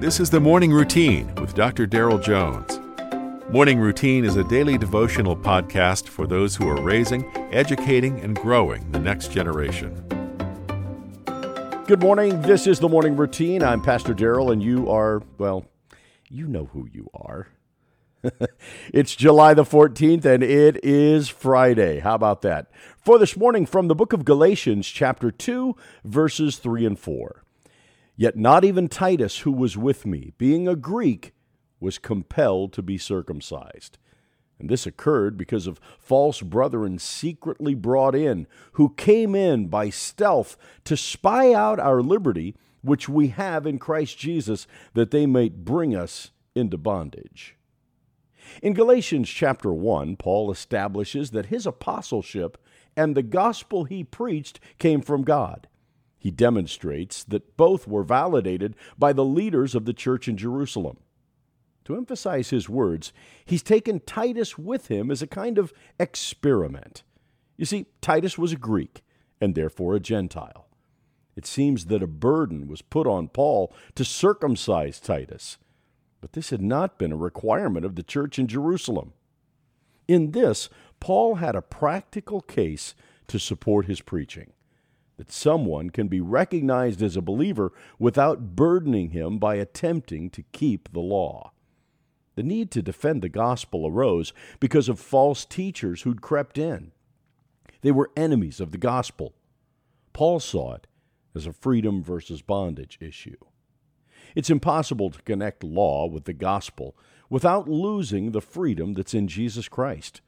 This is the Morning Routine with Dr. Darrell Jones. Morning Routine is a daily devotional podcast for those who are raising, educating, and growing the next generation. Good morning. This is the Morning Routine. I'm Pastor Darrell, and you are, well, you know who you are. it's July the 14th, and it is Friday. How about that? For this morning, from the book of Galatians, chapter 2, verses 3 and 4. Yet not even Titus, who was with me, being a Greek, was compelled to be circumcised. And this occurred because of false brethren secretly brought in, who came in by stealth to spy out our liberty, which we have in Christ Jesus, that they might bring us into bondage. In Galatians chapter 1, Paul establishes that his apostleship and the gospel he preached came from God. He demonstrates that both were validated by the leaders of the church in Jerusalem. To emphasize his words, he's taken Titus with him as a kind of experiment. You see, Titus was a Greek and therefore a Gentile. It seems that a burden was put on Paul to circumcise Titus, but this had not been a requirement of the church in Jerusalem. In this, Paul had a practical case to support his preaching that someone can be recognized as a believer without burdening him by attempting to keep the law. The need to defend the gospel arose because of false teachers who'd crept in. They were enemies of the gospel. Paul saw it as a freedom versus bondage issue. It's impossible to connect law with the gospel without losing the freedom that's in Jesus Christ.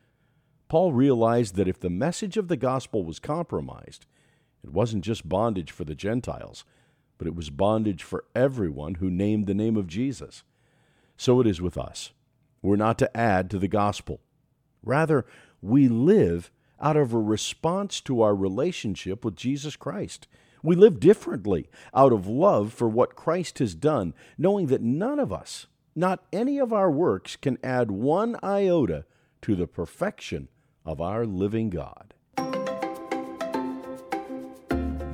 Paul realized that if the message of the gospel was compromised, it wasn't just bondage for the Gentiles, but it was bondage for everyone who named the name of Jesus. So it is with us. We're not to add to the gospel. Rather, we live out of a response to our relationship with Jesus Christ. We live differently out of love for what Christ has done, knowing that none of us, not any of our works, can add one iota to the perfection of our living God.